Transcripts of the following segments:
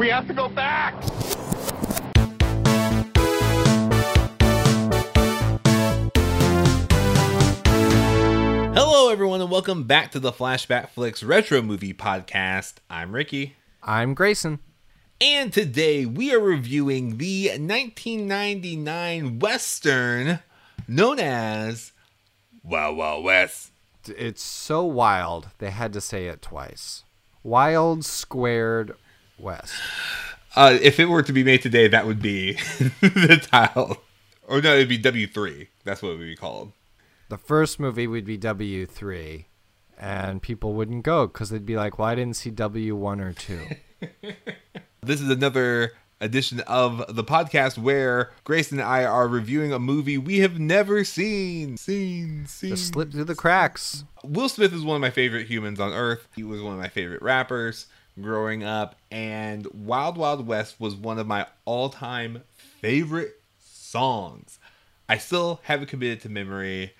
We have to go back! Hello, everyone, and welcome back to the Flashback Flicks Retro Movie Podcast. I'm Ricky. I'm Grayson. And today we are reviewing the 1999 Western known as Wow Wow West. It's so wild, they had to say it twice. Wild Squared West. Uh, if it were to be made today, that would be the title. Or no, it'd be W3. That's what it would be called. The first movie would be W3, and people wouldn't go because they'd be like, well, I didn't see W1 or 2. This is another edition of the podcast where Grace and I are reviewing a movie we have never seen. Seen, seen. Just slip through the cracks. Will Smith is one of my favorite humans on earth. He was one of my favorite rappers growing up, and Wild Wild West was one of my all time favorite songs. I still have it committed to memory.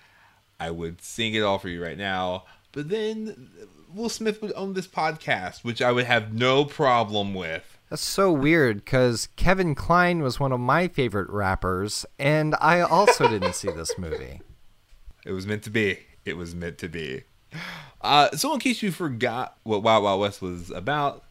I would sing it all for you right now, but then Will Smith would own this podcast, which I would have no problem with. That's so weird because Kevin Kline was one of my favorite rappers, and I also didn't see this movie. It was meant to be. It was meant to be. Uh, so, in case you forgot what Wild Wild West was about,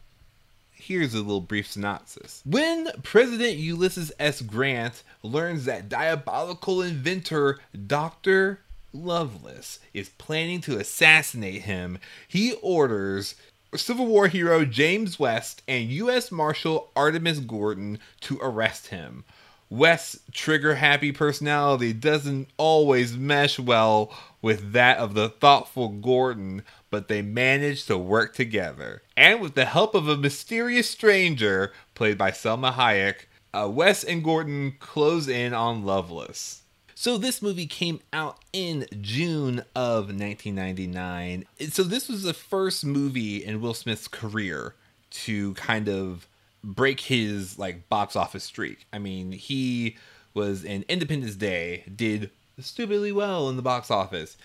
here's a little brief synopsis. When President Ulysses S. Grant learns that diabolical inventor Dr. Loveless is planning to assassinate him, he orders Civil War hero James West and U.S. Marshal Artemus Gordon to arrest him. West's trigger happy personality doesn't always mesh well with that of the thoughtful Gordon, but they manage to work together. And with the help of a mysterious stranger, played by Salma Hayek, uh, West and Gordon close in on Loveless. So this movie came out in June of 1999. So this was the first movie in Will Smith's career to kind of break his like box office streak. I mean, he was in Independence Day, did stupidly well in the box office.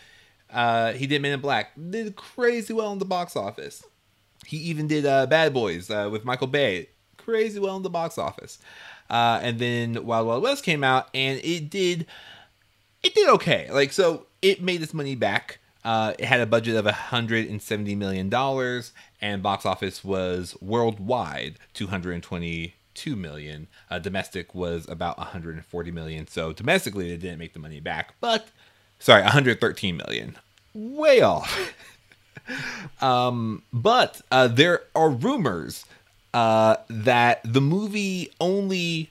Uh, he did Men in Black, did crazy well in the box office. He even did uh, Bad Boys uh, with Michael Bay, crazy well in the box office. Uh, and then Wild Wild West came out, and it did it did okay. Like so, it made its money back. Uh, it had a budget of 170 million dollars, and box office was worldwide 222 million. Uh, domestic was about 140 million. So domestically, they didn't make the money back, but sorry, 113 million. Way off. um, but uh, there are rumors uh, that the movie only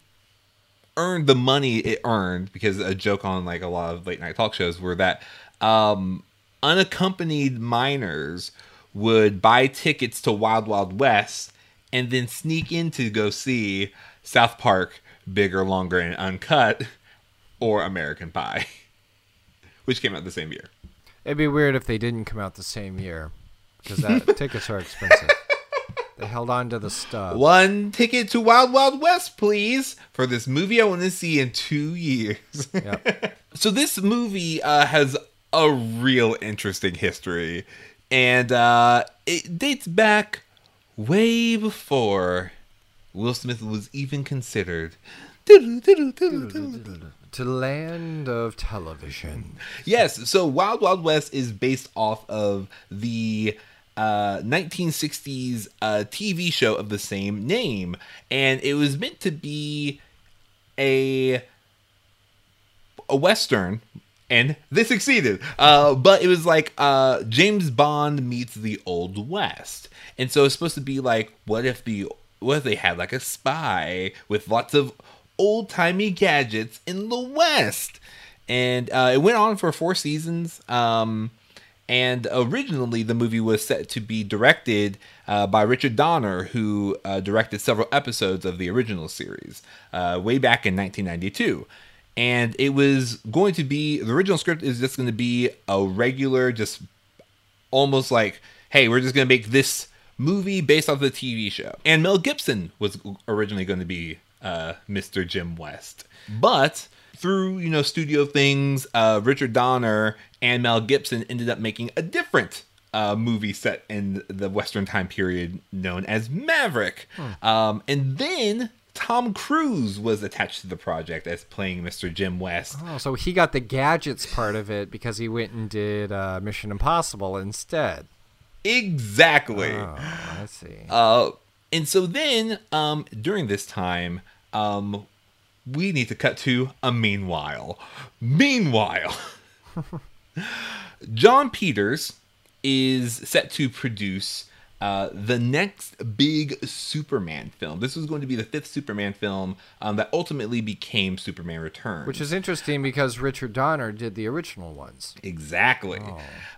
earned the money it earned because a joke on like a lot of late night talk shows were that um, unaccompanied minors would buy tickets to Wild Wild West and then sneak in to go see South Park, Bigger, Longer, and Uncut, or American Pie, which came out the same year. It'd be weird if they didn't come out the same year because that tickets are expensive. They held on to the stuff. One ticket to Wild Wild West, please, for this movie I want to see in two years. Yep. so this movie uh, has a real interesting history, and uh, it dates back way before Will Smith was even considered. To land of television. Yes, so Wild Wild West is based off of the uh, 1960s uh, TV show of the same name, and it was meant to be a a western, and they succeeded. Uh, but it was like uh, James Bond meets the Old West, and so it's supposed to be like, what if the what if they had like a spy with lots of old timey gadgets in the West? And uh, it went on for four seasons. Um, and originally, the movie was set to be directed uh, by Richard Donner, who uh, directed several episodes of the original series uh, way back in 1992. And it was going to be the original script is just going to be a regular, just almost like, hey, we're just going to make this movie based off the TV show. And Mel Gibson was originally going to be uh, Mr. Jim West. But through you know studio things, uh, Richard Donner and Mel Gibson ended up making a different uh, movie set in the Western time period known as Maverick. Um, and then Tom Cruise was attached to the project as playing Mr. Jim West. Oh, so he got the gadgets part of it because he went and did uh, Mission Impossible instead. Exactly. Oh, I see. Uh, and so then, um, during this time, um, we need to cut to a meanwhile. Meanwhile, Jon Peters is set to produce uh, the next big Superman film. This was going to be the fifth Superman film um, that ultimately became Superman Returns. Which is interesting because Richard Donner did the original ones. Exactly.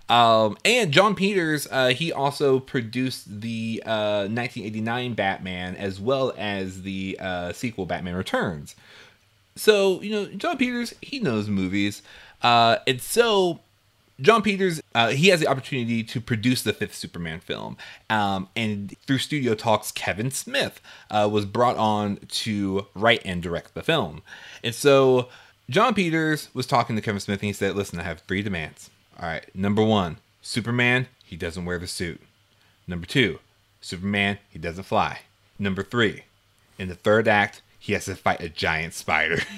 Um, and Jon Peters, uh, he also produced the uh, 1989 Batman as well as the uh, sequel Batman Returns. So, you know, Jon Peters, he knows movies. Uh, and so, Jon Peters, uh, he has the opportunity to produce the fifth Superman film. Um, and through studio talks, Kevin Smith uh, was brought on to write and direct the film. And so, Jon Peters was talking to Kevin Smith and he said, Listen, I have three demands. All right, number one, Superman, he doesn't wear the suit. Number two, Superman, he doesn't fly. Number three, in the third act, he has to fight a giant spider.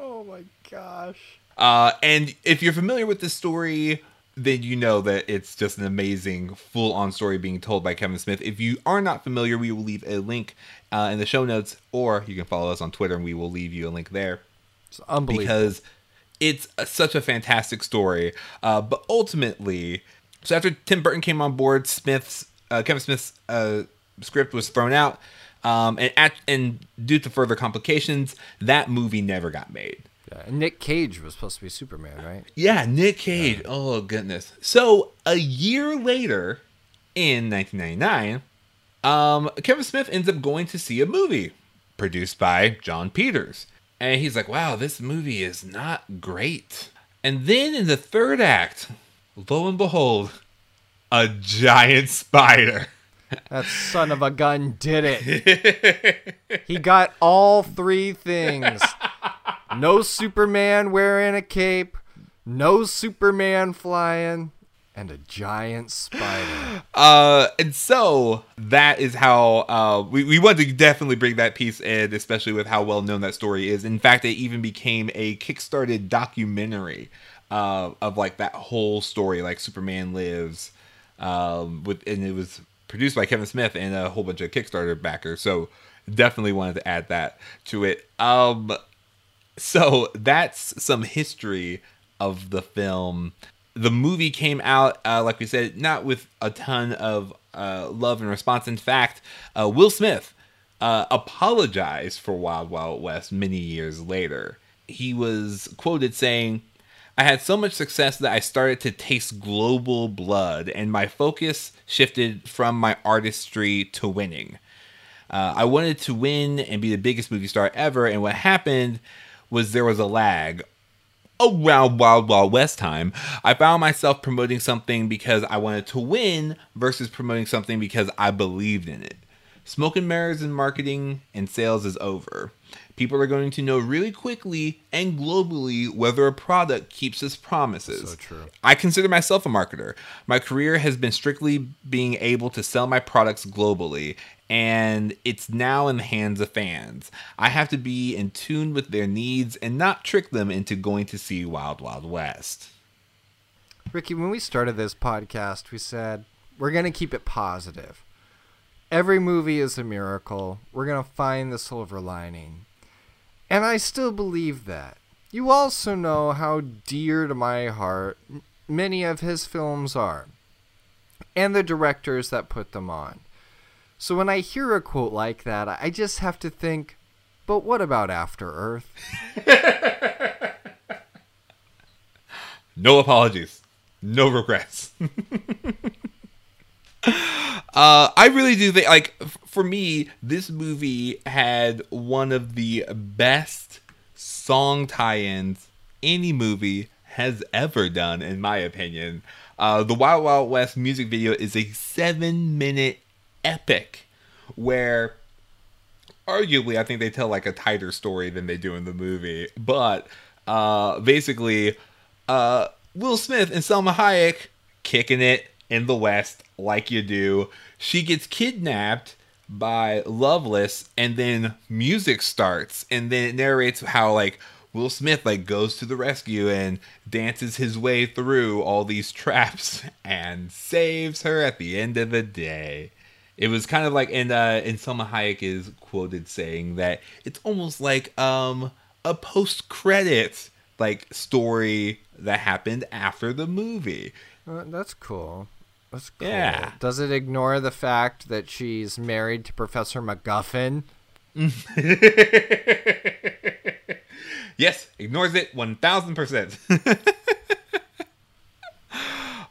Oh my gosh. Uh, and if you're familiar with this story, then you know that it's just an amazing full on story being told by Kevin Smith. If you are not familiar, we will leave a link uh, in the show notes, or you can follow us on Twitter and we will leave you a link there It's unbelievable. because it's a, such a fantastic story. Uh, but ultimately, so after Tim Burton came on board, Smith's uh, Kevin Smith's uh, script was thrown out, um, and at, and due to further complications, that movie never got made. Yeah, and Nick Cage was supposed to be Superman, right? Yeah, Nick Cage. Oh goodness. So a year later, in 1999, um, Kevin Smith ends up going to see a movie produced by Jon Peters, and he's like, "Wow, this movie is not great." And then in the third act, lo and behold, a giant spider. That son of a gun did it. he got all three things. No Superman wearing a cape, no Superman flying, and a giant spider. Uh, and so that is how uh, we, we want to definitely bring that piece in, especially with how well known that story is. In fact, it even became a kickstarted documentary uh, of like that whole story, like Superman Lives, um, with and it was produced by Kevin Smith and a whole bunch of Kickstarter backers. So definitely wanted to add that to it. Um, so that's some history of the film. The movie came out, uh, like we said, not with a ton of uh, love and response. In fact, uh, Will Smith uh, apologized for Wild Wild West many years later. He was quoted saying, I had so much success that I started to taste global blood, and my focus shifted from my artistry to winning. Uh, I wanted to win and be the biggest movie star ever, and what happened was there was a lag. Around Wild Wild West time, I found myself promoting something because I wanted to win versus promoting something because I believed in it. Smoke and mirrors in marketing and sales is over. People are going to know really quickly and globally whether a product keeps its promises. So true. I consider myself a marketer. My career has been strictly being able to sell my products globally, and it's now in the hands of fans. I have to be in tune with their needs and not trick them into going to see Wild Wild West. Ricky, when we started this podcast, we said we're going to keep it positive. Every movie is a miracle. We're going to find the silver lining. And I still believe that. You also know how dear to my heart many of his films are, and the directors that put them on. So when I hear a quote like that, I just have to think, but what about After Earth? No apologies, no regrets. uh, I really do think, like, for me, this movie had one of the best song tie-ins any movie has ever done, in my opinion. Uh, the Wild Wild West music video is a seven-minute epic where arguably I think they tell like a tighter story than they do in the movie. But uh basically uh Will Smith and Salma Hayek kicking it, in the West, like you do. She gets kidnapped by Loveless, and then music starts, and then it narrates how like Will Smith like goes to the rescue and dances his way through all these traps and saves her at the end of the day. It was kind of like and uh and Salma Hayek is quoted saying that it's almost like um a post credit like story that happened after the movie. Uh, that's cool. That's cool. Yeah. Does it ignore the fact that she's married to Professor MacGuffin? yes, ignores it 1000%.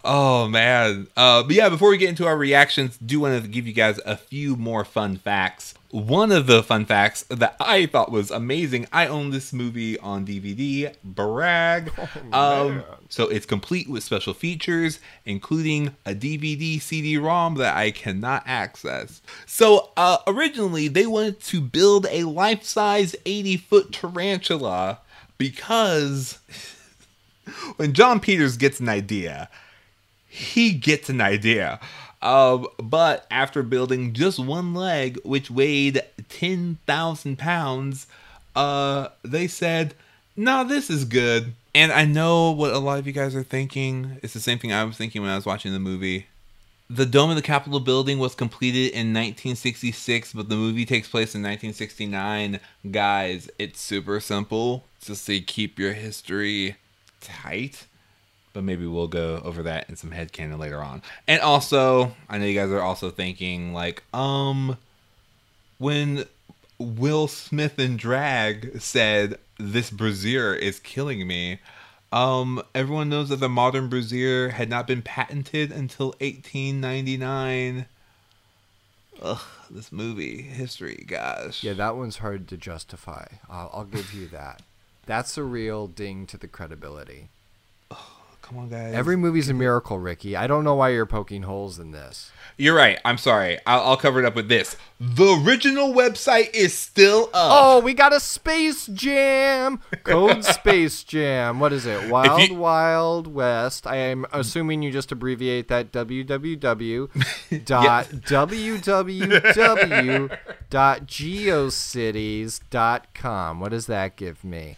oh, man. Uh, but yeah, before we get into our reactions, do want to give you guys a few more fun facts. One of the fun facts that I thought was amazing, I own this movie on DVD. Brag. um, so it's complete with special features, including a DVD CD ROM that I cannot access. So uh, originally, they wanted to build a life size 80 foot tarantula because when Jon Peters gets an idea, he gets an idea. Um, but after building just one leg, which weighed 10,000 pounds, uh, they said, nah, this is good. And I know what a lot of you guys are thinking. It's the same thing I was thinking when I was watching the movie. The Dome of the Capitol building was completed in 1966, but the movie takes place in 1969. Guys, it's super simple. Just say keep your history tight but maybe we'll go over that in some headcanon later on. And also, I know you guys are also thinking like, um, when Will Smith and Drag said this brazier is killing me, um, everyone knows that the modern brazier had not been patented until 1899. Ugh, this movie history, gosh. Yeah, that one's hard to justify. I'll give you that. That's a real ding to the credibility. Come on, guys. Every movie's a miracle, Ricky. I don't know why you're poking holes in this. You're right. I'm sorry. I'll, I'll cover it up with this. The original website is still up. Oh, we got a Space Jam! Code Space Jam. What is it? Wild you- Wild West. I am assuming you just abbreviate that www dot www dot geocities dot com. What does that give me?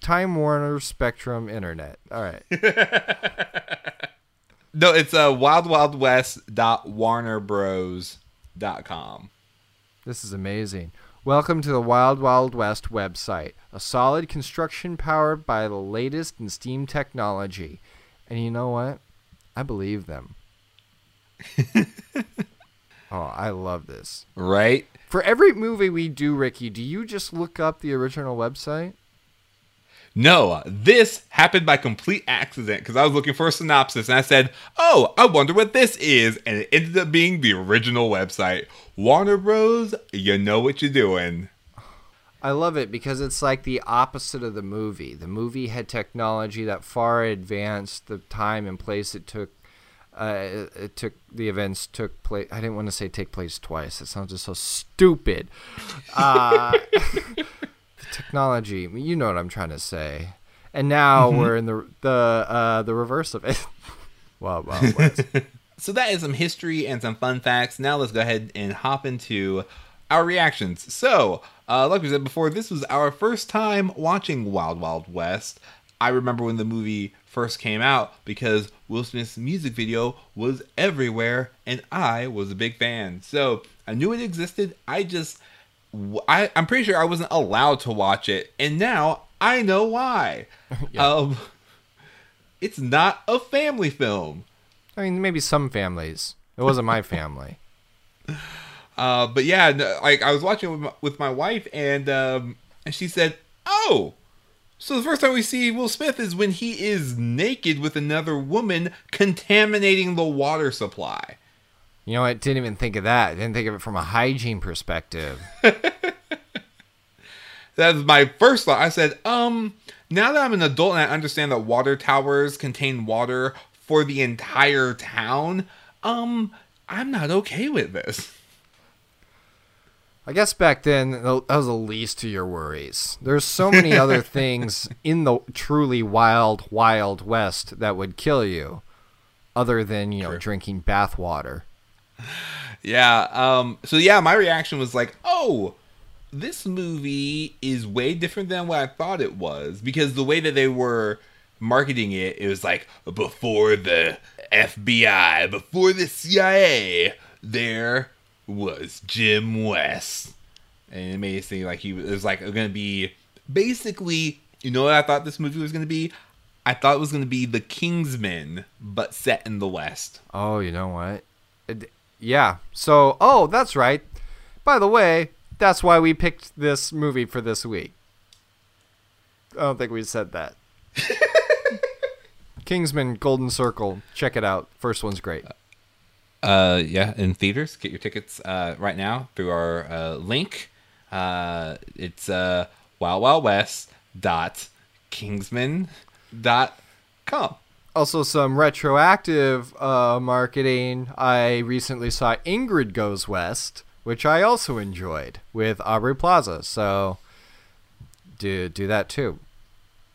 Time Warner Spectrum Internet. All right. No, it's uh, wildwildwest.warnerbros.com. This is amazing. Welcome to the Wild Wild West website, a solid construction powered by the latest in steam technology. And you know what? I believe them. oh, I love this. Right? For every movie we do, Ricky, do you just look up the original website? No, this happened by complete accident because I was looking for a synopsis and I said, Oh, I wonder what this is. And it ended up being the original website. Warner Bros., you know what you're doing. I love it because it's like the opposite of the movie. The movie had technology that far advanced the time and place it took. Uh, it, took the events took place. I didn't want to say take place twice. It sounds just so stupid. Uh, technology, you know what I'm trying to say. And now we're in the the uh, the reverse of it. wow, wow, West. So that is some history and some fun facts. Now let's go ahead and hop into our reactions. So, uh, like we said before, this was our first time watching Wild Wild West. I remember when the movie first came out because Will Smith's music video was everywhere, and I was a big fan. So I knew it existed. I just, I, I'm pretty sure I wasn't allowed to watch it, and now I know why. Um, it's not a family film. I mean, maybe some families. It wasn't my family. Uh, but yeah, no, like I was watching with my, with my wife, and um, and she said, "Oh, so the first time we see Will Smith is when he is naked with another woman, contaminating the water supply." You know, I didn't even think of that. I didn't think of it from a hygiene perspective. That was my first thought. I said, um, now that I'm an adult and I understand that water towers contain water for the entire town, um, I'm not okay with this. I guess back then that was the least of your worries. There's so many other things in the truly wild, wild west that would kill you. other than you know True. drinking bath water. Yeah. Um. So yeah, my reaction was like, "Oh, this movie is way different than what I thought it was." Because the way that they were marketing it, it was like before the FBI, before the CIA, there was Jim West, and it made it seem like he was, was like going to be basically. You know what I thought this movie was going to be? I thought it was going to be the Kingsman, but set in the West. Oh, you know what? It- yeah. So, oh, that's right. By the way, that's why we picked this movie for this week. I don't think we said that. Kingsman Golden Circle. Check it out. First one's great. Uh, yeah, in theaters. Get your tickets uh, right now through our uh, link. Uh, it's uh, wildwildwest.kingsman.com. Also, some retroactive uh, marketing. I recently saw Ingrid Goes West, which I also enjoyed with Aubrey Plaza. So, do do that too.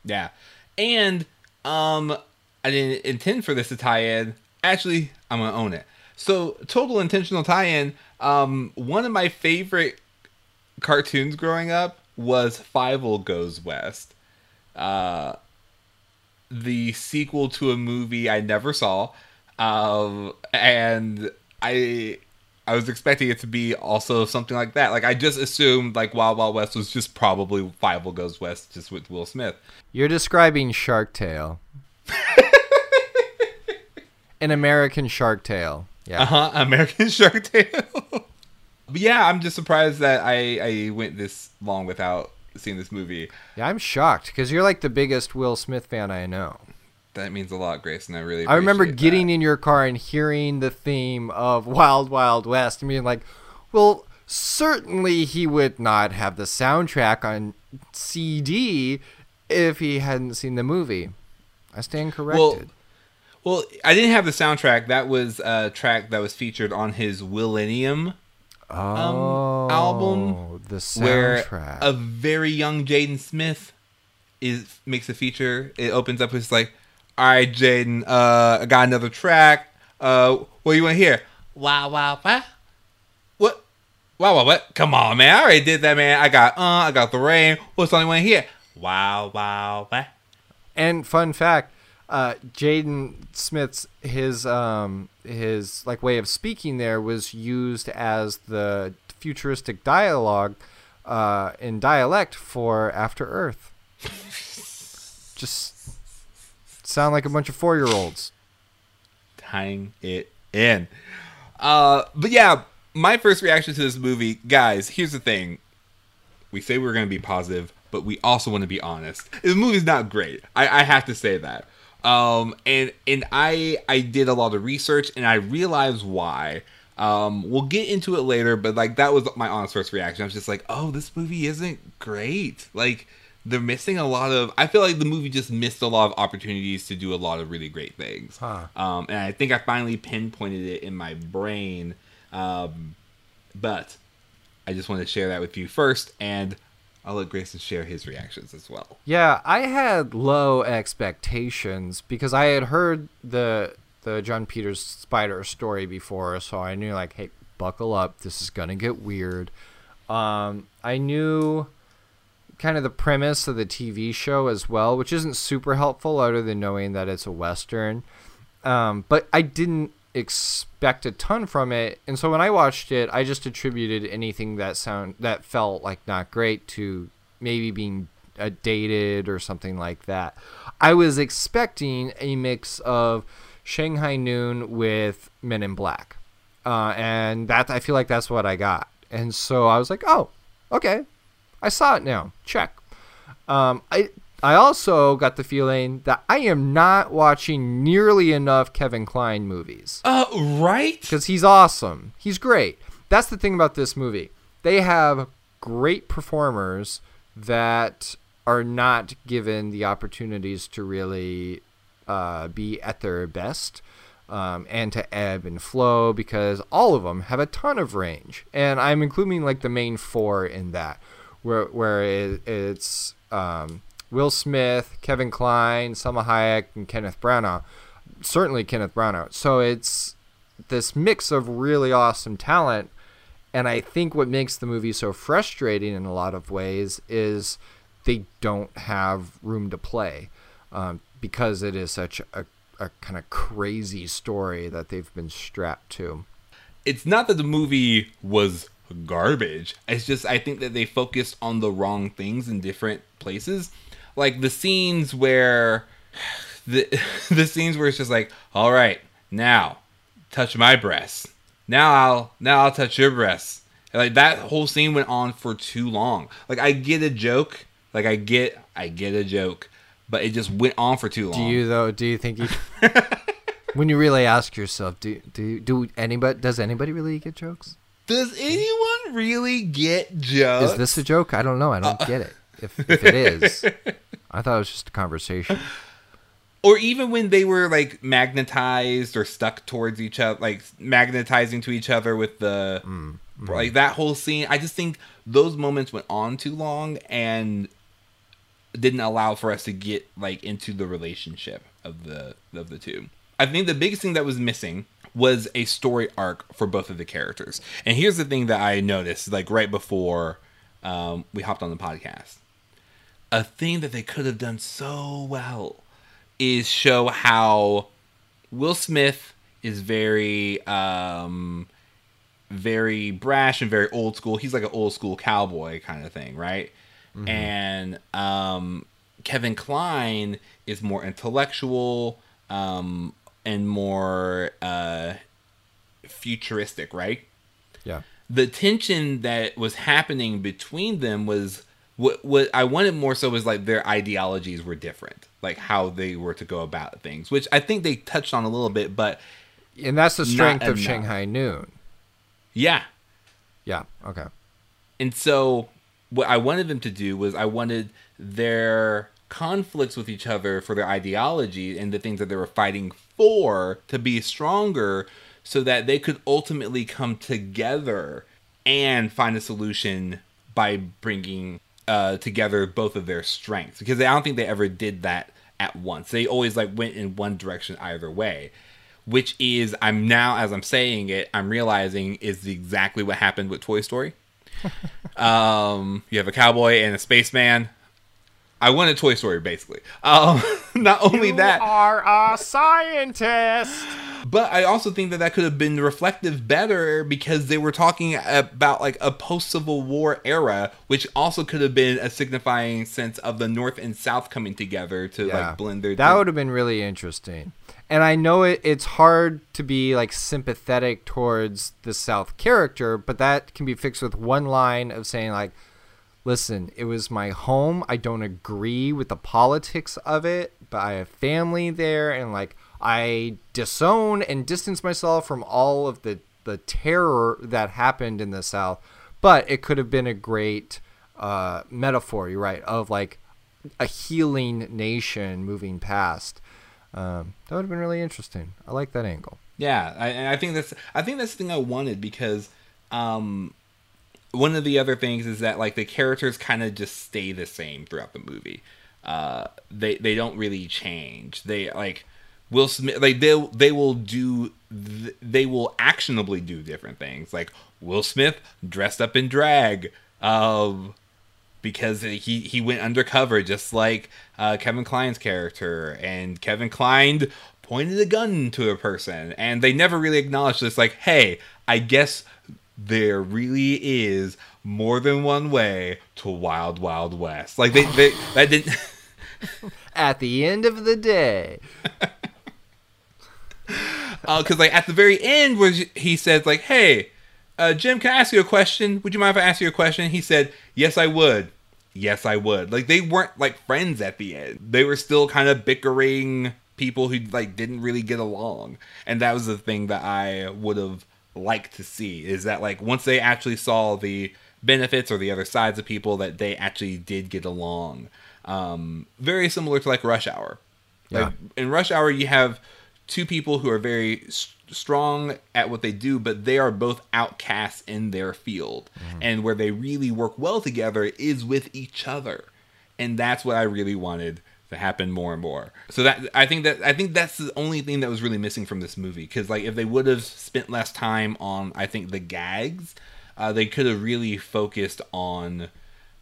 Yeah. And um I didn't intend for this to tie in. Actually, I'm gonna own it. So total intentional tie-in. Um one of my favorite cartoons growing up was Fievel Goes West. Uh the sequel to a movie I never saw. Um and I I was expecting it to be also something like that. Like I just assumed like Wild Wild West was just probably Fievel Goes West just with Will Smith. You're describing Shark Tale. An American Shark Tale. Yeah. Uh huh. American Shark Tale. but yeah, I'm just surprised that I I went this long without seeing this movie. Yeah, I'm shocked because you're like the biggest Will Smith fan I know. That means a lot, Grace, and I really. I remember getting that. in your car and hearing the theme of Wild Wild West and being like, well, certainly he would not have the soundtrack on CD if he hadn't seen the movie. I stand corrected. Well, I didn't have the soundtrack. That was a track that was featured on his Millennium oh, album the where soundtrack. a very young Jaden Smith is makes a feature. It opens up with like, "All right, Jaden, uh, I got another track. Uh, what do you want to hear? Wow, wow, wow. What? Wow, wow, what? Come on, man. I already did that, man. I got uh, I got the rain. What's the only one here? Wow, wow, wow. And fun fact, uh, Jaden Smith's his um his like way of speaking there was used as the futuristic dialogue uh, in dialect for After Earth. Just sound like a bunch of four year olds. tying it in. Uh, but yeah, my first reaction to this movie, guys. Here's the thing: we say we're going to be positive, but we also want to be honest. The movie's not great. I, I have to say that. Um, and and I I did a lot of research, and I realized why. Um, we'll get into it later, but like that was my honest first reaction. I was just like, oh, this movie isn't great. Like they're missing a lot of. I feel like the movie just missed a lot of opportunities to do a lot of really great things. Huh. Um, and I think I finally pinpointed it in my brain. Um, but I just want to share that with you first, and I'll let Grayson share his reactions as well. Yeah, I had low expectations because I had heard the the Jon Peters spider story before, so I knew like, hey, buckle up, this is gonna get weird. Um, I knew kind of the premise of the TV show as well, which isn't super helpful other than knowing that it's a western. Um, but I didn't expect a ton from it, and so when I watched it, I just attributed anything that sound that felt like not great to maybe being uh, dated or something like that. I was expecting a mix of Shanghai Noon with Men in Black, uh, and that I feel like that's what I got. And so I was like, oh, okay, I saw it now. Check. Um, I I also got the feeling that I am not watching nearly enough Kevin Kline movies Uh, right? because he's awesome. He's great. That's the thing about this movie. They have great performers that are not given the opportunities to really uh, be at their best um, and to ebb and flow because all of them have a ton of range. And I'm including like the main four in that, where where it, it's um, Will Smith, Kevin Kline, Salma Hayek, and Kenneth Branagh. certainly Kenneth Branagh. So it's this mix of really awesome talent, and I think what makes the movie so frustrating in a lot of ways is they don't have room to play um, because it is such a, a kind of crazy story that they've been strapped to. It's not that the movie was garbage. It's just I think that they focused on the wrong things in different places. Like the scenes where the the scenes where it's just like, all right, now touch my breasts. Now I'll now I'll touch your breasts. And like that whole scene went on for too long. Like I get a joke, like I get I get a joke, but it just went on for too long. Do you though? Do you think you? when you really ask yourself, do do do anybody does anybody really get jokes? Does anyone really get jokes? Is this a joke? I don't know. I don't uh, get it. If, if it is, I thought it was just a conversation. Or even when they were like magnetized or stuck towards each other, like magnetizing to each other with the mm, mm. like that whole scene. I just think those moments went on too long and didn't allow for us to get like into the relationship of the of the two. I think the biggest thing that was missing was a story arc for both of the characters. And here's the thing that I noticed, like right before um, we hopped on the podcast. A thing that they could have done so well is show how Will Smith is very, um, very brash and very old school. He's like an old school cowboy kind of thing, right? Mm-hmm. And um, Kevin Kline is more intellectual, um, and more uh, futuristic, right? Yeah. The tension that was happening between them was what what I wanted more so was like their ideologies were different, like how they were to go about things, which I think they touched on a little bit, but and that's the strength of Shanghai Noon. Yeah. Yeah. Okay. And so what I wanted them to do was I wanted their conflicts with each other for their ideology and the things that they were fighting for to be stronger so that they could ultimately come together and find a solution by bringing uh, together both of their strengths because I don't think they ever did that at once. They always like went in one direction either way, which is I'm now as I'm saying it, I'm realizing is exactly what happened with Toy Story. um, you have a cowboy and a spaceman. I wanted Toy Story basically. Um, not only that you that, are a scientist. But I also think that that could have been reflective better because they were talking about like a post Civil War era, which also could have been a signifying sense of the North and South coming together to yeah. like blend their. That would have been really interesting. And I know it, it's hard to be like sympathetic towards the South character, but that can be fixed with one line of saying like listen, it was my home. I don't agree with the politics of it, but I have family there and like I disown and distance myself from all of the the terror that happened in the South. But it could have been a great uh, metaphor, you're right, of like a healing nation moving past. Um, that would have been really interesting. I like that angle. Yeah, I, I think that's I think that's the thing I wanted because um, one of the other things is that like the characters kind of just stay the same throughout the movie. Uh, they they don't really change. They like Will Smith like they they will do they will actionably do different things. Like Will Smith dressed up in drag, um, because he he went undercover just like uh, Kevin Kline's character, and Kevin Kline pointed a gun to a person, and they never really acknowledged this. Like, hey, I guess there really is more than one way to Wild Wild West. Like they, they that didn't. at the end of the day. Because uh, like at the very end, where he says like, "Hey, uh, Jim, can I ask you a question? Would you mind if I ask you a question?" He said, "Yes, I would." Yes, I would. Like they weren't like friends at the end. They were still kind of bickering people who like didn't really get along, and that was the thing that I would have liked to see is that like once they actually saw the benefits or the other sides of people that they actually did get along um, very similar to like rush hour yeah. like in rush hour you have two people who are very s- strong at what they do but they are both outcasts in their field mm-hmm. and where they really work well together is with each other and that's what i really wanted to happen more and more. So that I think that I think that's the only thing that was really missing from this movie because like if they would have spent less time on I think the gags, uh, they could have really focused on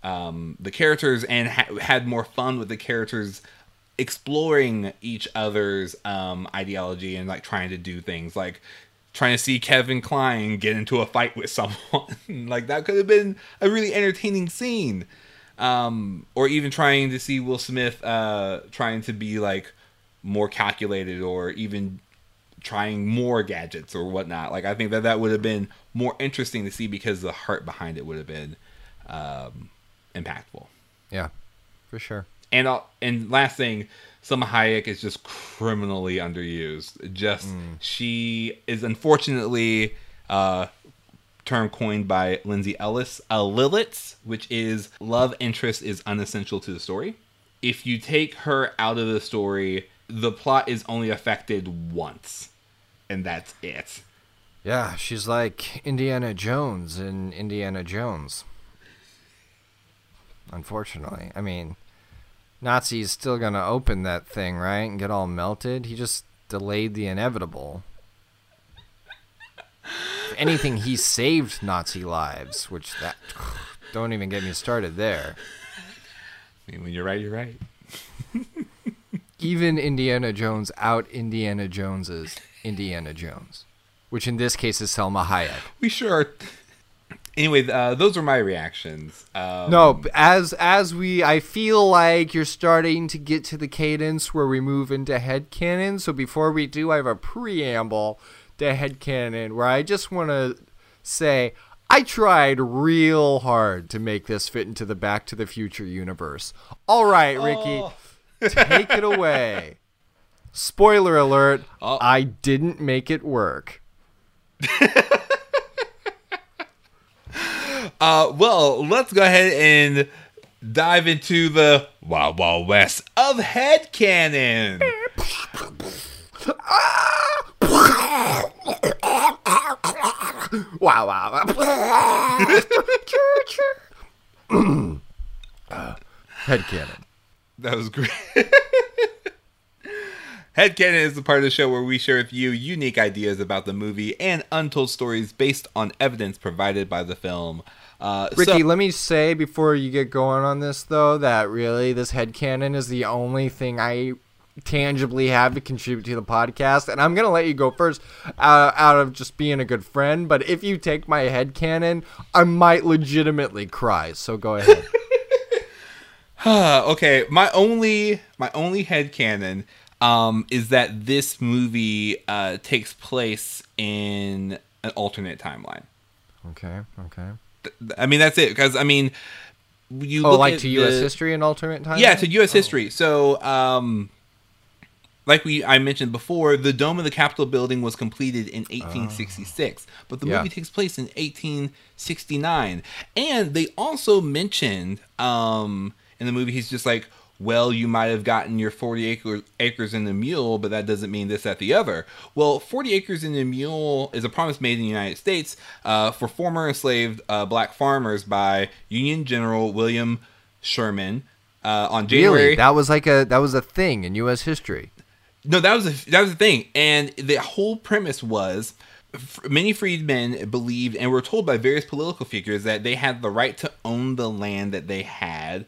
um, the characters and ha- had more fun with the characters exploring each other's um, ideology and like trying to do things like trying to see Kevin Kline get into a fight with someone. like that could have been a really entertaining scene. Um, or even trying to see Will Smith uh, trying to be like more calculated or even trying more gadgets or whatnot. Like I think that that would have been more interesting to see because the heart behind it would have been um, impactful. Yeah, for sure. And uh, and last thing, Salma Hayek is just criminally underused. Just she is unfortunately uh, term coined by Lindsay Ellis, a Lilith, which is love interest is unessential to the story. If you take her out of the story, the plot is only affected once, and that's it. Yeah, she's like Indiana Jones in Indiana Jones. Unfortunately, I mean, Nazi's still gonna open that thing, right, and get all melted. He just delayed the inevitable. If anything, he saved Nazi lives, which that don't even get me started there. I mean, when you're right, you're right. Even Indiana Jones out Indiana Joneses Indiana Jones, which in this case is Salma Hayek. We sure are. Anyway, uh, those were my reactions. Um, No, as as we, I feel like you're starting to get to the cadence where we move into headcanon. So before we do, I have a preamble to headcanon where I just want to say I tried real hard to make this fit into the Back to the Future universe. All right, Ricky, Oh. take it away. Spoiler alert: Oh. I didn't make it work. Uh, well, let's go ahead and dive into the Wild Wild West of headcanon. Wow, wow. Headcanon. That was great. Headcanon is the part of the show where we share with you unique ideas about the movie and untold stories based on evidence provided by the film. Uh, Ricky, so- let me say before you get going on this though that really this head headcanon is the only thing I tangibly have to contribute to the podcast and I'm going to let you go first uh, out of just being a good friend, but if you take my head headcanon, I might legitimately cry. So go ahead. Okay, my only my only headcanon um is that this movie uh takes place in an alternate timeline. okay, okay. I mean that's it because I mean you Oh, look like to US the- history and alternate time? Yeah, to U.S. history. So, um, like we I mentioned before, the dome of the Capitol building was completed in 1866, but the Yeah. movie takes place in 1869. And they also mentioned um, in the movie, he's just like, well, you might have gotten your 40 acre, acres in the mule, but that doesn't mean this, that, the other. Well, 40 acres in the mule is a promise made in the United States uh, for former enslaved uh, black farmers by Union General William Sherman uh, on January. Really? That was like a that was a thing in US history. No, that was a, that was the thing, and the whole premise was many freedmen believed and were told by various political figures that they had the right to own the land that they had.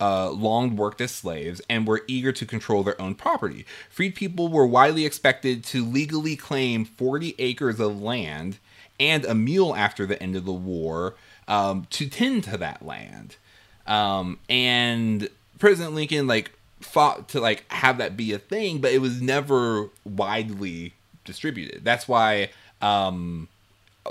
Uh, long worked as slaves and were eager to control their own property. Freed people were widely expected to legally claim 40 acres of land and a mule after the end of the war um, to tend to that land. Um, and President Lincoln like fought to like have that be a thing, but it was never widely distributed. That's why um,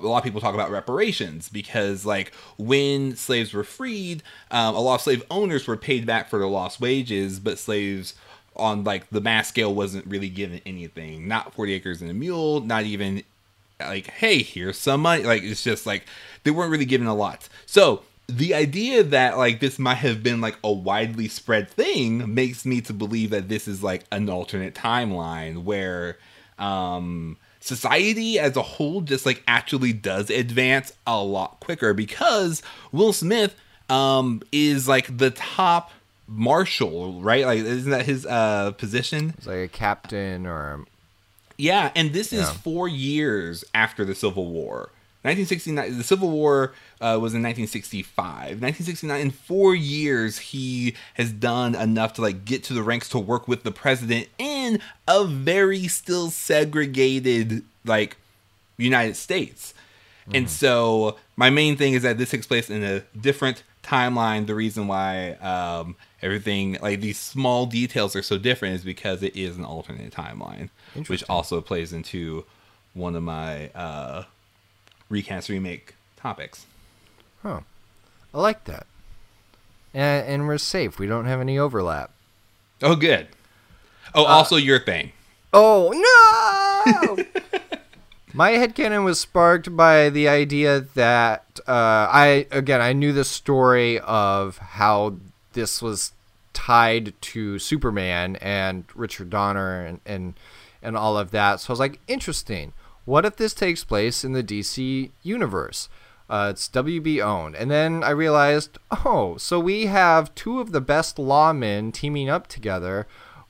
a lot of people talk about reparations because like when slaves were freed, um, a lot of slave owners were paid back for their lost wages, but slaves on like the mass scale wasn't really given anything. Not 40 acres and a mule, not even like hey here's some money like it's just like they weren't really given a lot so the idea that like this might have been like a widely spread thing makes me to believe that this is like an alternate timeline where um society as a whole just like actually does advance a lot quicker because will smith um is like the top marshal, right? Like, isn't that his uh, position? It's like a captain or Yeah, and this is four years after the Civil War. 1969. The Civil War uh, was in 1965. 1969. In four years, he has done enough to like get to the ranks to work with the president in a very still segregated like United States. And so my main thing is that this takes place in a different timeline. The reason why um, everything like these small details are so different is because it is an alternate timeline, which also plays into one of my uh, recast remake topics. Huh. I like that. And, and we're safe. We don't have any overlap. Oh, good. Oh, also your thing. Oh no! My headcanon was sparked by the idea that uh, I again I knew the story of how this was tied to Superman and Richard Donner and, and and all of that. So I was like, interesting. What if this takes place in the DC universe? Uh, it's WB owned. And then I realized, oh, so we have two of the best lawmen teaming up together,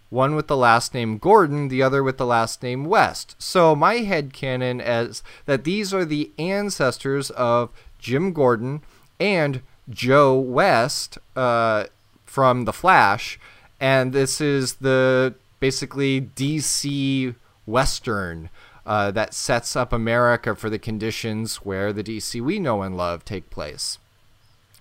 one with the last name Gordon, the other with the last name West. So my head headcanon is that these are the ancestors of Jim Gordon and Joe West uh, from The Flash. And this is the basically DC Western uh, that sets up America for the conditions where the DC we know and love take place.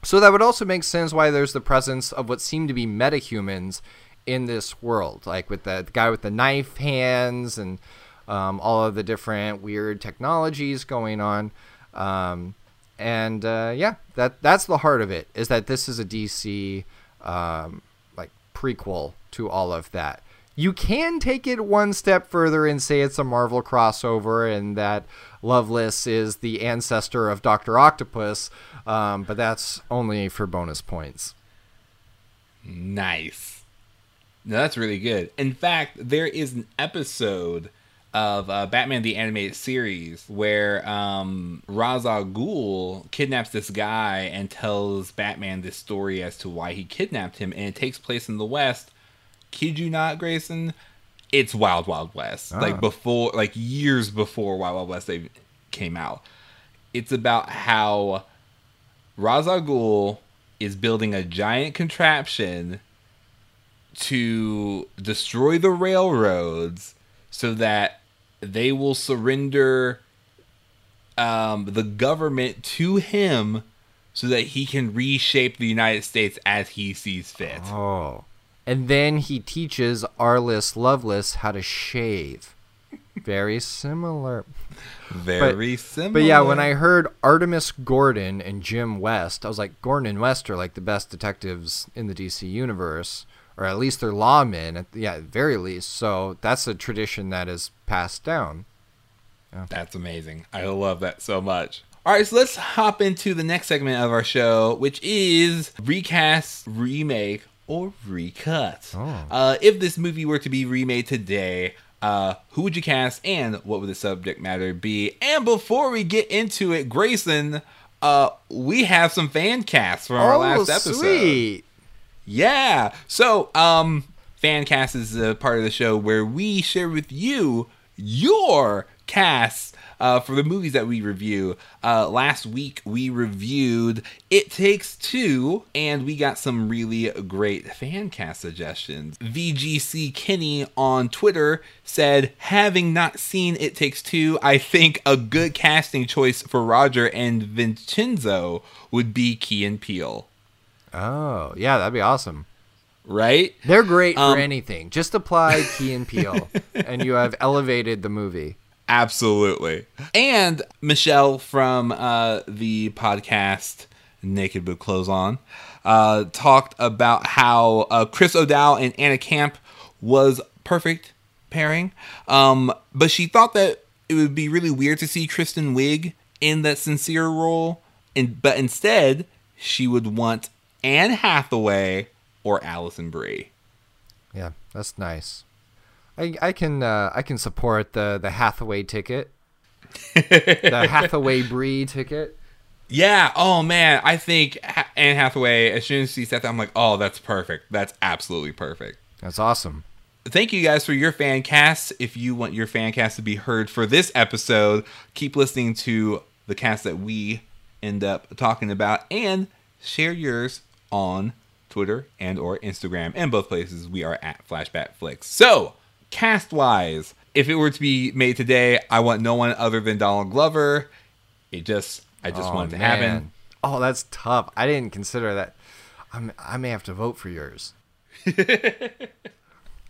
So that would also make sense why there's the presence of what seem to be metahumans in this world, like with the, the guy with the knife hands and um, all of the different weird technologies going on. Um, and uh, yeah, that that's the heart of it. Is that this is a DC um, like prequel to all of that. You can take it one step further and say it's a Marvel crossover and that Loveless is the ancestor of Doctor Octopus, um, but that's only for bonus points. Nice. No, that's really good. In fact, there is an episode of uh, Batman the Animated Series where um, Ra's al Ghul kidnaps this guy and tells Batman this story as to why he kidnapped him, and it takes place in the West. Kid you not, Grayson? It's Wild Wild West, Ah. like before, like years before Wild Wild West they came out. It's about how Ra's al Ghul is building a giant contraption to destroy the railroads so that they will surrender um, the government to him so that he can reshape the United States as he sees fit. Oh. And then he teaches Arliss Loveless how to shave. Very similar. Very similar. But yeah, when I heard Artemus Gordon and Jim West, I was like, Gordon and West are like the best detectives in the DC universe, or at least they're lawmen, at yeah, at the very least. So that's a tradition that is passed down. That's amazing. I love that so much. All right, so let's hop into the next segment of our show, which is recast, remake, or recut. Oh. Uh, if this movie were to be remade today, uh, who would you cast, and what would the subject matter be? And before we get into it, Grayson, uh, we have some fan casts from our oh, last episode. sweet. Yeah. So, um, Fancast is a part of the show where we share with you your casts uh, for the movies that we review. Uh, last week we reviewed It Takes Two, and we got some really great fan cast suggestions. VGC Kenny on Twitter said, "Having not seen It Takes Two, I think a good casting choice for Roger and Vincenzo would be Key and Peele." Oh, yeah, that'd be awesome. Right? They're great Um, for anything. Just apply Key and Peele, and you have elevated the movie. Absolutely. And Michelle from uh, the podcast Naked with Clothes On uh, talked about how uh, Chris O'Dowd and Anna Camp was perfect pairing. Um, but she thought that it would be really weird to see Kristen Wiig in that sincere role. And, but instead, she would want Anne Hathaway or Alison Brie. Yeah, that's nice. I, I can uh, I can support the the Hathaway ticket, the Hathaway Brie ticket. Yeah. Oh man, I think Anne Hathaway. As soon as she said that, I'm like, oh, that's perfect. That's absolutely perfect. That's awesome. Thank you guys for your fan cast. If you want your fan cast to be heard for this episode, keep listening to the cast that we end up talking about and share yours on Twitter and or Instagram. And both places we are at Flashback Flicks. So, cast wise, if it were to be made today, I want no one other than Donald Glover. It just I just Oh, want it to man. happen. Oh, that's tough. I didn't consider that. I'm, I may have to vote for yours.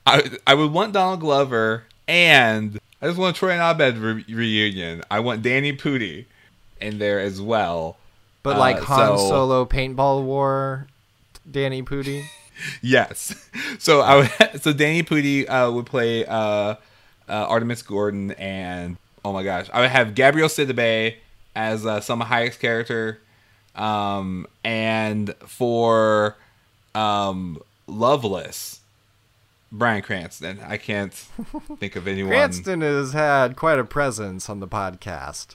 I I would want Donald Glover, and I just want a Troy and Abed re- reunion. I want Danny Pudi in there as well. But Uh, like Han so- Solo paintball war, Danny Pudi. Yes. So I would, so Danny Pudi uh, would play uh, uh, Artemus Gordon, and oh my gosh, I would have Gabrielle Sidibe as uh, Salma Hayek's character, um, and for um, Loveless, Bryan Cranston. I can't think of anyone. Cranston has had quite a presence on the podcast.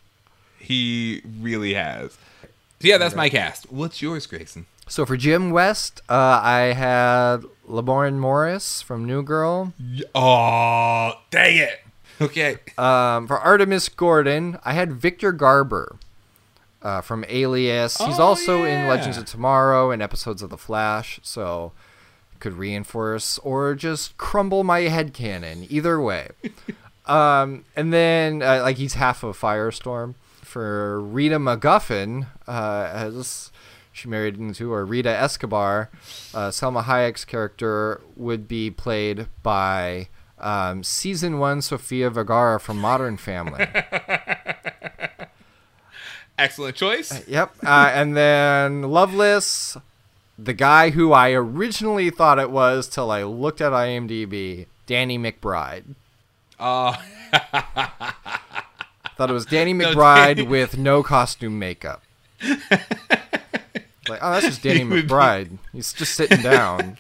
He really has. So yeah, that's my cast. What's yours, Grayson? So for Jim West, uh, I had Lamorne Morris from New Girl. Oh, dang it. Okay. Um, for Artemus Gordon, I had Victor Garber uh, from Alias. He's Oh, also in. Legends of Tomorrow and episodes of The Flash, so could reinforce or just crumble my headcanon. Either way. um, and then, uh, like, he's half of Firestorm. For Rita McGuffin, uh, as she married into, or Rita Escobar, uh, Salma Hayek's character would be played by um, season one Sofia Vergara from Modern Family. Excellent choice. Yep. Uh, and then Loveless, the guy who I originally thought it was till I looked at IMDb, Danny McBride. Uh, Thought it was Danny No, McBride Danny- with no costume makeup. like, oh, that's just Danny would be- McBride. He's just sitting down.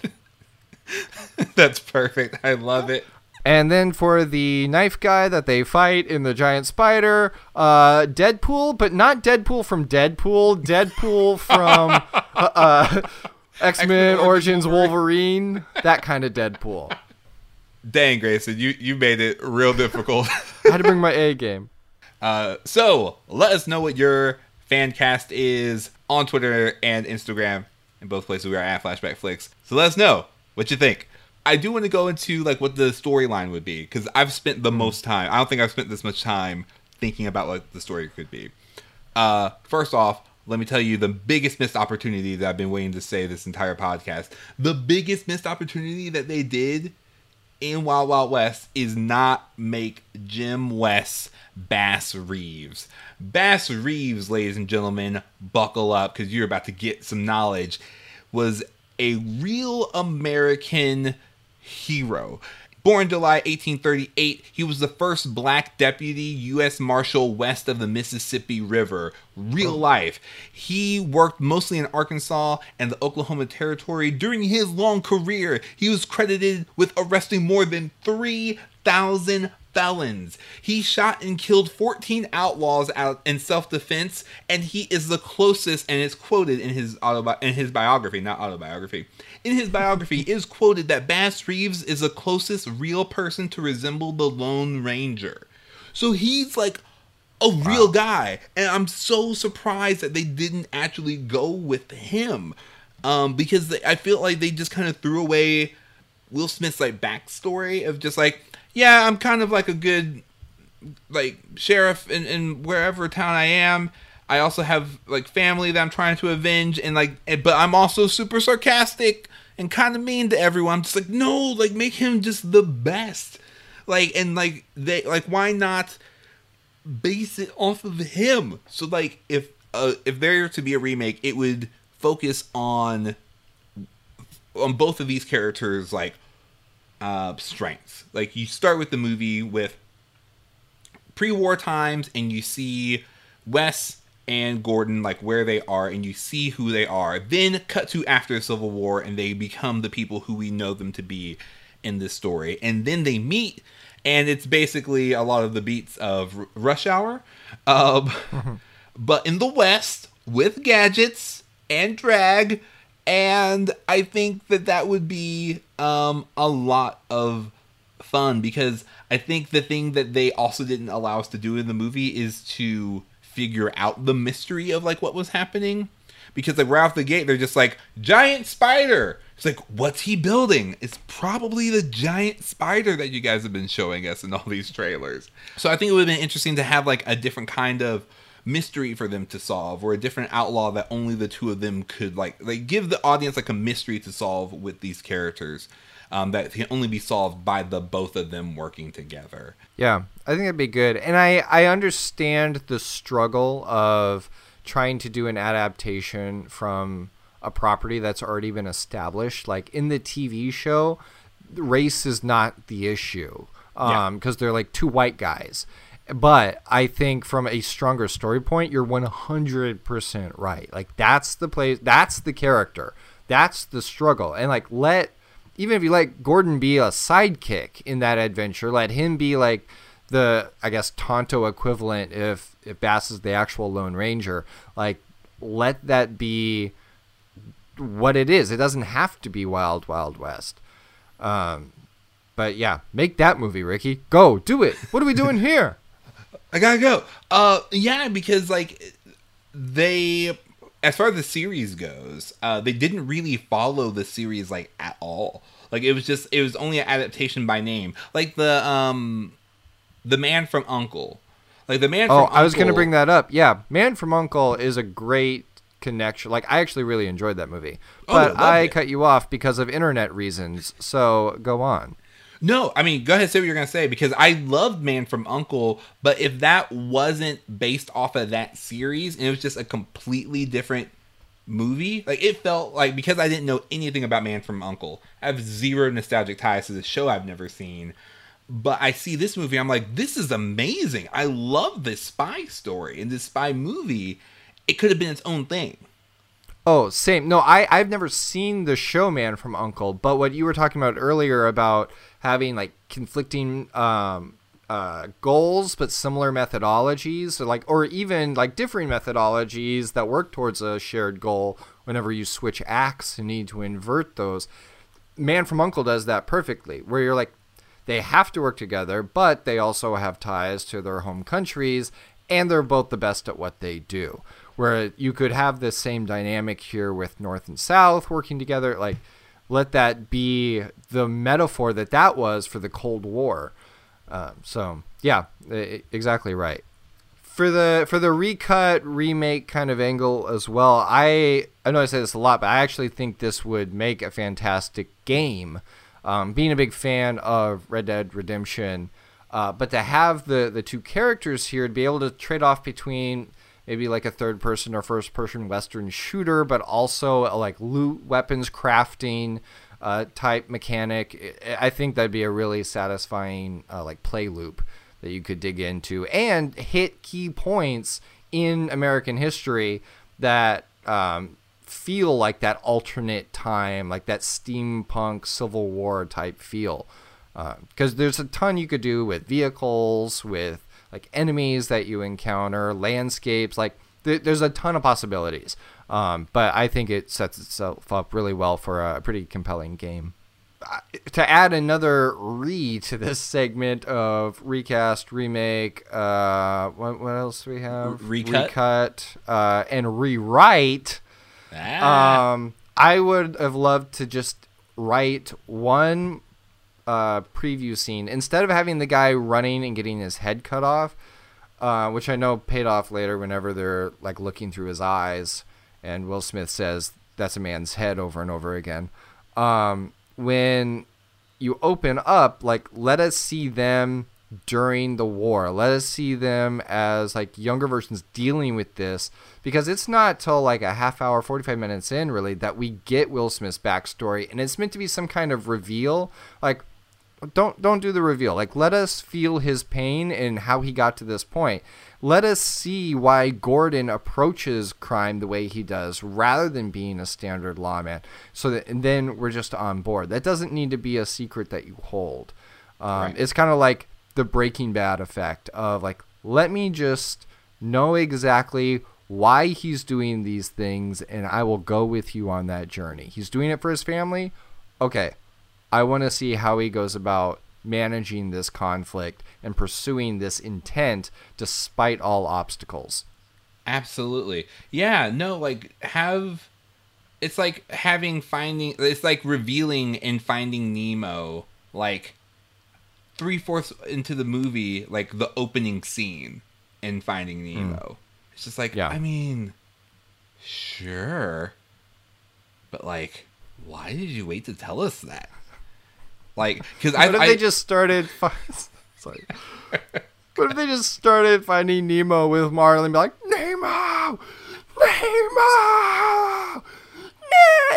that's perfect. I love it. And then for the knife guy that they fight in the giant spider, uh, Deadpool, but not Deadpool from Deadpool, Deadpool from uh, uh, X Men Origins Origins Wolverine, that kind of Deadpool. Dang, Grayson, you, you made it real difficult. I had to bring my A game. uh, so, let us know what your fan cast is on Twitter and Instagram. In both places, we are at Flashback Flicks. So let us know what you think. I do want to go into like what the storyline would be because I've spent the most time. I don't think I've spent this much time thinking about what the story could be. Uh, first off, let me tell you the biggest missed opportunity that I've been waiting to say this entire podcast. The biggest missed opportunity that they did in Wild Wild West is not make Jim West Bass Reeves. Bass Reeves, ladies and gentlemen, buckle up because you're about to get some knowledge, was a real American hero. Born July 1838, he was the first black deputy U.S. Marshal west of the Mississippi River. Real oh. life. He worked mostly in Arkansas and the Oklahoma Territory. During his long career, he was credited with arresting more than 3,000 felons. He shot and killed 14 outlaws out in self-defense, and he is the closest, and it's quoted in his autobi- in his biography, not autobiography. In his biography, is quoted that Bass Reeves is the closest real person to resemble the Lone Ranger. So he's like a real guy, and I'm so surprised that they didn't actually go with him, um, because they, I feel like they just kind of threw away Will Smith's like backstory of just like, yeah, I'm kind of like a good like sheriff in, in wherever town I am. I also have like family that I'm trying to avenge, and like, eh, but I'm also super sarcastic and kind of mean to everyone. I'm just like, no, like make him just the best, like, and like they like why not base it off of him? So like, if uh, if there were to be a remake, it would focus on on both of these characters like uh strengths like you start with the movie with pre-war times and you see wes and gordon like where they are and you see who they are. Then cut to after the civil war and they become the people who we know them to be in this story. And then they meet and it's basically a lot of the beats of R- rush hour. Um, but in the west with gadgets and drag, and I think that that would be um, a lot of fun because I think the thing that they also didn't allow us to do in the movie is to figure out the mystery of like what was happening. Because like right off the gate they're just like giant spider! It's like what's he building? It's probably the giant spider that you guys have been showing us in all these trailers. So i think it would have been interesting to have like a different kind of mystery for them to solve or a different outlaw that only the two of them could like like give the audience like a mystery to solve with these characters um, that can only be solved by the both of them working together Yeah, I think that'd be good. And I, I understand the struggle of trying to do an adaptation from a property that's already been established. Like in the TV show, race is not the issue Yeah. um, because they're like two white guys. But I think from a stronger story point, you're 100% right. Like that's the place, that's the character, that's the struggle. And like let even if you let Gordon be a sidekick in that adventure, let him be like the I guess Tonto equivalent if if Bass is the actual Lone Ranger. Like let that be what it is. It doesn't have to be Wild Wild West. Um, but yeah, make that movie, Ricky. Go do it. What are we doing here? I gotta go. Uh, yeah, because like they, as far as the series goes, uh, they didn't really follow the series like at all. Like it was just it was only an adaptation by name, like the um, the man from Uncle, like the man. Oh, from I was to bring that up. Yeah, Man from Uncle is a great connection. Like I actually really enjoyed that movie, Oh, but loved I it. cut you off because of internet reasons. So go on. No, I mean, go ahead, say what you're gonna say because I loved Man from Uncle, but if that wasn't based off of that series and it was just a completely different movie, like it felt like because I didn't know anything about Man from Uncle, I have zero nostalgic ties to the show I've never seen. But I see this movie, I'm like, this is amazing. I love this spy story and this spy movie. It could have been its own thing. Oh, same. No, I I've never seen the show Man from Uncle, but what you were talking about earlier about having like conflicting um uh goals but similar methodologies or like or even like differing methodologies that work towards a shared goal whenever you switch acts and need to invert those. Man from Uncle does that perfectly, where you're like, they have to work together, but they also have ties to their home countries, and they're both the best at what they do. Where you could have the same dynamic here with North and South working together, like let that be the metaphor that that was for the Cold War. Um, so yeah, exactly right for the for the recut remake kind of angle as well i i know i say this a lot but i actually think this would make a fantastic game um, being a big fan of red dead redemption uh, but to have the the two characters here to be able to trade off between maybe like a third person or first person western shooter but also a, like loot weapons crafting uh, type mechanic i think that'd be a really satisfying uh, like play loop that you could dig into and hit key points in American history that um, feel like that alternate time, like that steampunk Civil War type feel. Because there's a ton you could do with vehicles, with like enemies that you encounter, landscapes. Like th- there's a ton of possibilities. Um, but I think it sets itself up really well for a pretty compelling game to add another re to this segment of recast, remake, uh, what, what else do we have? Recut? recut, uh, and rewrite. Ah. Um, I would have loved to just write one uh, preview scene instead of having the guy running and getting his head cut off, uh, which I know paid off later whenever they're like looking through his eyes, and Will Smith says that's a man's head over and over again. Um, when you open up, like let us see them during the war. Let us see them as like younger versions dealing with this because it's not till like a half hour, 45 minutes in really that we get Will Smith's backstory and it's meant to be some kind of reveal. Like don't don't do the reveal. Like let us feel his pain and how he got to this point. Let us see why Gordon approaches crime the way he does rather than being a standard lawman. So that and then we're just on board. That doesn't need to be a secret that you hold. Um, Right. It's kind of like the Breaking Bad effect of like let me just know exactly why he's doing these things, and I will go with you on that journey. He's doing it for his family. Okay, I want to see how he goes about managing this conflict and pursuing this intent despite all obstacles. Absolutely. Yeah, no, like have it's like having finding it's like revealing and finding Nemo like three fourths into the movie, like the opening scene in Finding Nemo. Mm. It's just like yeah. I mean sure. But like why did you wait to tell us that? Like, because I, what if I, they just started? Sorry. what if they just started finding Nemo with Marlin? Be like, Nemo, Nemo.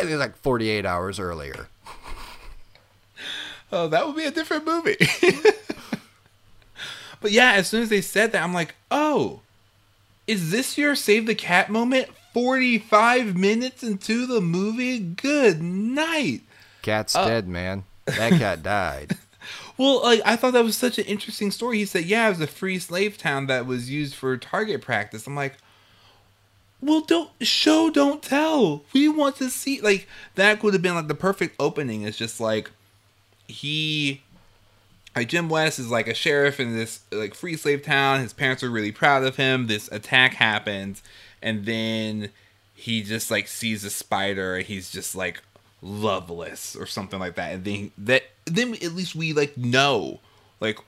It was like 48 hours earlier. Oh, that would be a different movie. but yeah, as soon as they said that, I'm like, oh, is this your save the cat moment? 45 minutes into the movie? Good night. Cat's uh, dead, man. That cat died. well, like I thought that was such an interesting story. He said, "Yeah, it was a free slave town that was used for target practice." I'm like, "Well, don't show, don't tell. We want to see." Like that would have been like the perfect opening. It's just like he like Jim West is like a sheriff in this like free slave town. His parents are really proud of him. This attack happens, and then he just like sees a spider. And he's just like, loveless or something like that. And then that then at least we like know like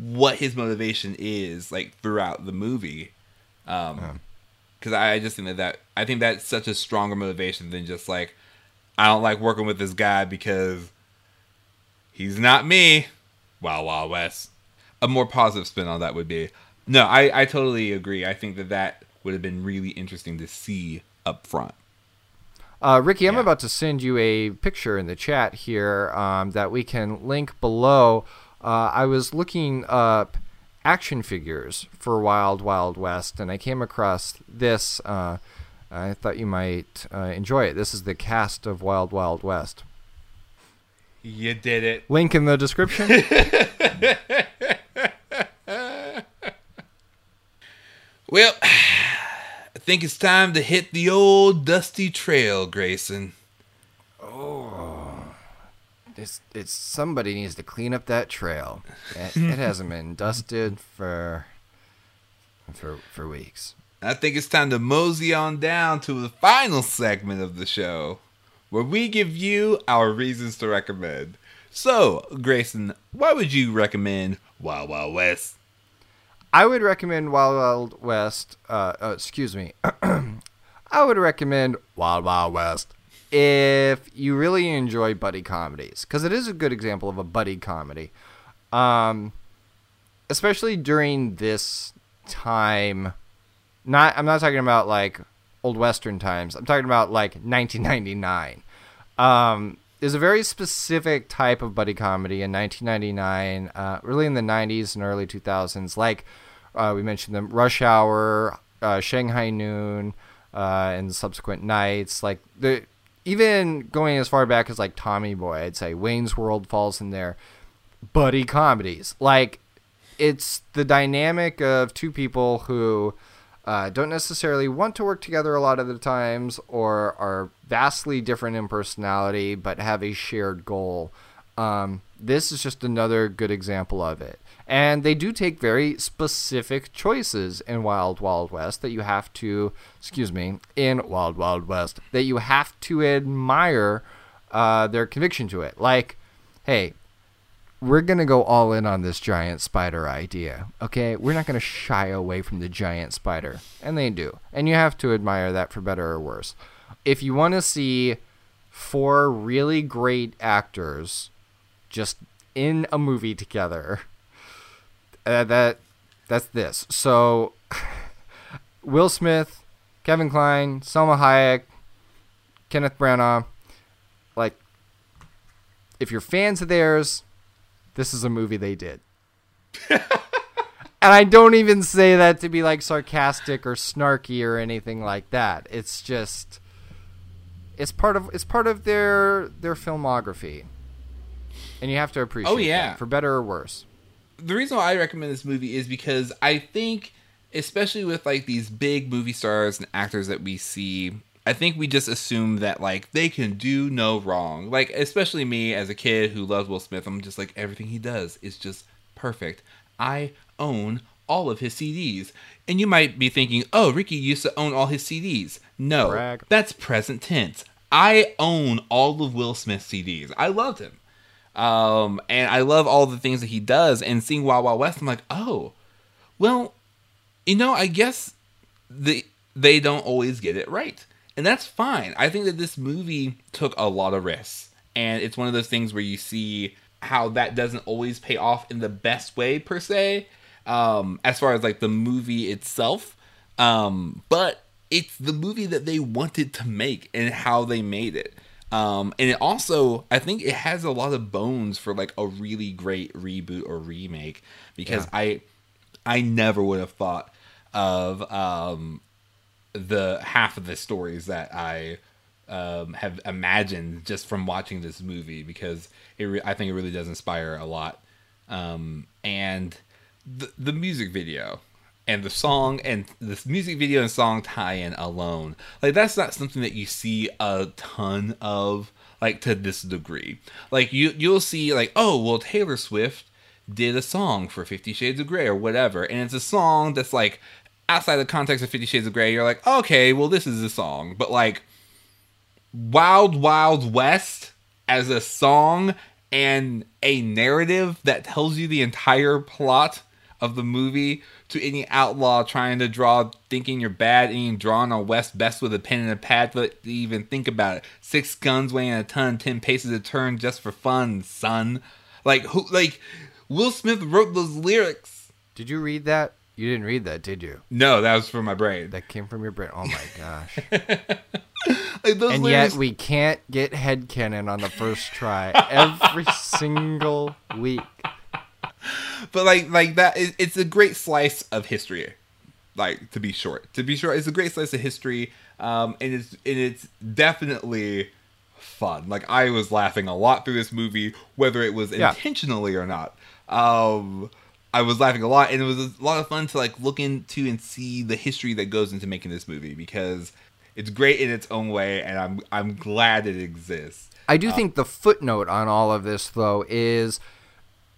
what his motivation is like throughout the movie. Um because yeah. i just think that that i think that's such a stronger motivation than just like i don't like working with this guy because he's not me. Wow wow west. A more positive spin on that would be no i i totally agree. I think that that would have been really interesting to see up front uh, Ricky, I'm yeah. about to send you a picture in the chat here um, that we can link below. Uh, I was looking up action figures for Wild Wild West, and I came across this. Uh, I thought you might uh, enjoy it. This is the cast of Wild Wild West. You did it. Link in the description. well think it's time to hit the old dusty trail, Grayson. Oh, it's it's somebody needs to clean up that trail. It, it hasn't been dusted for for for weeks. I think it's time to mosey on down to the final segment of the show, where we give you our reasons to recommend. So, Grayson, why would you recommend Wild Wild West? I would recommend Wild Wild West. Uh, uh, excuse me. I would recommend Wild Wild West if you really enjoy buddy comedies, because it is a good example of a buddy comedy. Um, especially during this time. Not, I'm not talking about like old western times. I'm talking about like 1999. Um, there's a very specific type of buddy comedy in 1999, uh, really in the 90s and early 2000s, like uh, we mentioned them Rush Hour, uh, Shanghai Noon, uh, and subsequent nights. Like the even going as far back as like Tommy Boy, I'd say Wayne's World falls in there. Buddy comedies, like it's the dynamic of two people who uh, don't necessarily want to work together a lot of the times, or are vastly different in personality, but have a shared goal. Um, this is just another good example of it. And they do take very specific choices in Wild Wild West that you have to, excuse me, in Wild Wild West, that you have to admire uh, their conviction to it. Like, hey, we're going to go all in on this giant spider idea, okay? We're not going to shy away from the giant spider. And they do. And you have to admire that for better or worse. If you want to see four really great actors just in a movie together, uh, that that's this. So Will Smith, Kevin Kline, Salma Hayek, Kenneth Branagh, like if you're fans of theirs, this is a movie they did. and I don't even say that to be like sarcastic or snarky or anything like that. It's just it's part of it's part of their their filmography. And you have to appreciate Oh yeah. For better or worse the reason why I recommend this movie is because I think especially with like these big movie stars and actors that we see I think we just assume that like they can do no wrong. Like especially me as a kid who loves Will Smith, I'm just like everything he does is just perfect. I own all of his CDs. And you might be thinking, "Oh, Ricky used to own all his CDs." No. Brag. That's present tense. I own all of Will Smith's CDs. I loved him. Um, and I love all the things that he does. And seeing Wild Wild West, I'm like, oh, well, you know, I guess the they don't always get it right, and that's fine. I think that this movie took a lot of risks, and it's one of those things where you see how that doesn't always pay off in the best way per se, um, as far as like the movie itself. Um, but it's the movie that they wanted to make and how they made it. Um, and it also, I think it has a lot of bones for like a really great reboot or remake because Yeah. I, I never would have thought of um, the half of the stories that I um, have imagined just from watching this movie because it re- I think it really does inspire a lot. Um, and the the music video and the song and this music video and song tie-in alone. Like that's not something that you see a ton of like to this degree. Like you you'll see like oh well taylor swift did a song for 50 shades of gray or whatever and it's a song that's like outside the context of 50 shades of gray you're like okay well this is a song. But like Wild Wild West as a song and a narrative that tells you the entire plot of the movie to any outlaw trying to draw thinking you're bad and you drawing on West best with a pen and a pad to even think about it. Six guns weighing a ton, ten paces a turn just for fun, son. Like who like Will Smith wrote those lyrics. Did you read that? You didn't read that, did you? No, that was from my brain. That came from your brain. Oh my gosh. Like those and lyrics yet we can't get headcanon on the first try every single week. But like like that it's a great slice of history like to be short. To be short it's a great slice of history um and it's and it's definitely fun. Like i was laughing a lot through this movie whether it was Yeah. intentionally or not. Um i was laughing a lot and it was a lot of fun to like look into and see the history that goes into making this movie because it's great in its own way and i'm i'm glad it exists. I do think the footnote on all of this, though, is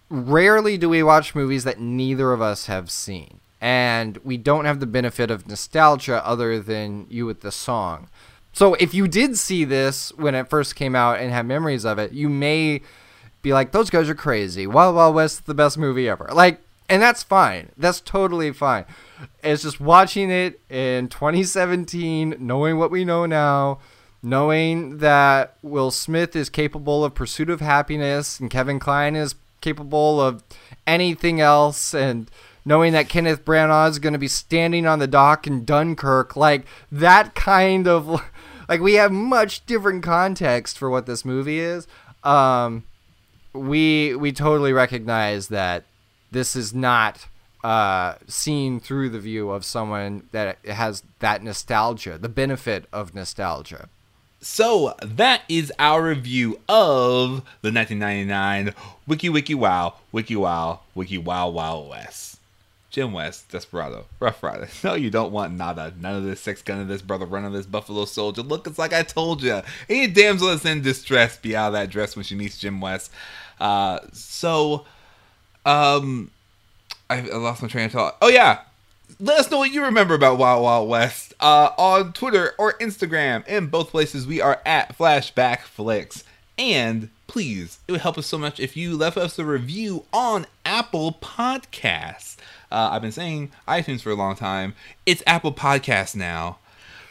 rarely do we watch movies that neither of us have seen. And we don't have the benefit of nostalgia other than you with the song. So if you did see this when it first came out and have memories of it, you may be like, those guys are crazy. Wild Wild West the best movie ever. Like, and that's fine. That's totally fine. It's just watching it in 2017, knowing what we know now, knowing that Will Smith is capable of Pursuit of Happiness and Kevin Kline is capable of anything else, and knowing that Kenneth Branagh is going to be standing on the dock in Dunkirk, like that kind of like we have much different context for what this movie is. Um, we we totally recognize that this is not uh, seen through the view of someone that has that nostalgia, the benefit of nostalgia. So that is our review of the 1999 Wiki Wiki Wow, Wiki Wow, Wiki Wow Wow West. Jim West, Desperado, Rough Rider. No, you don't want nada. None of this sex gun of this brother run of this Buffalo Soldier. Look, it's like I told you. Any damsel that's in distress be out of that dress when she meets Jim West. Uh, so, um, I, I lost my train of thought. Oh yeah, let us know what you remember about Wild Wild West uh, on Twitter or Instagram. In both places, we are at Flashback Flicks. And please, it would help us so much if you left us a review on Apple Podcasts. Uh, I've been saying iTunes for a long time. It's Apple Podcasts now.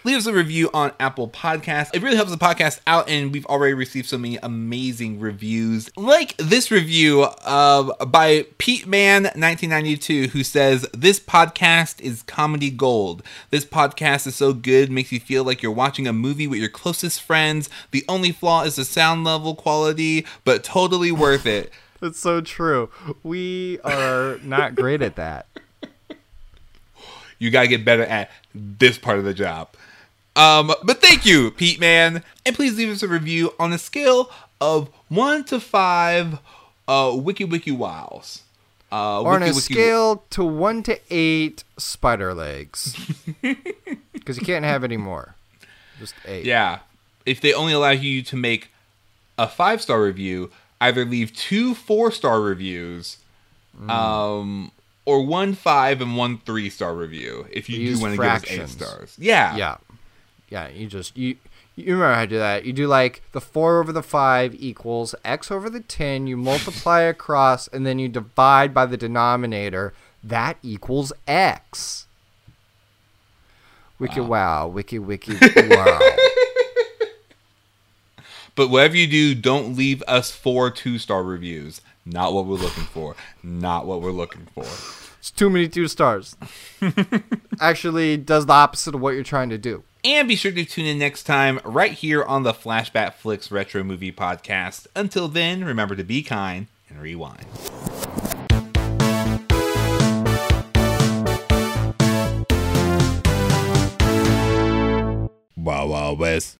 Leave us a review on Apple Podcasts. It really helps the podcast out, and we've already received so many amazing reviews. Like this review uh, by Pete Man 1992, who says, This podcast is comedy gold. This podcast is so good, makes you feel like you're watching a movie with your closest friends. The only flaw is the sound level quality, but totally worth it. That's so true. We are not great at that. you gotta get better at this part of the job. Um, but thank you, Pete Man, and please leave us a review on a scale of one to five, uh, Wiki Wiki Wows. Uh, or on a wiki- scale to one to eight spider legs, because you can't have any more. Just eight. Yeah. If they only allow you to make a five star review, either leave two four star reviews, Mm. um, or one five and one three star review. If you Use do want to give us eight stars, yeah, Yeah. Yeah. You just you. You remember how to do that? You do like the four over the five equals x over the ten. You multiply across, and then you divide by the denominator. That equals x. Wiki wow, wiki wiki wow. But whatever you do, don't leave us four two star reviews. Not what we're looking for. Not what we're looking for. It's too many two stars. Actually, does the opposite of what you're trying to do. And be sure to tune in next time right here on the Flashback Flicks Retro Movie Podcast. Until then, remember to be kind and rewind. Wow, wow, West.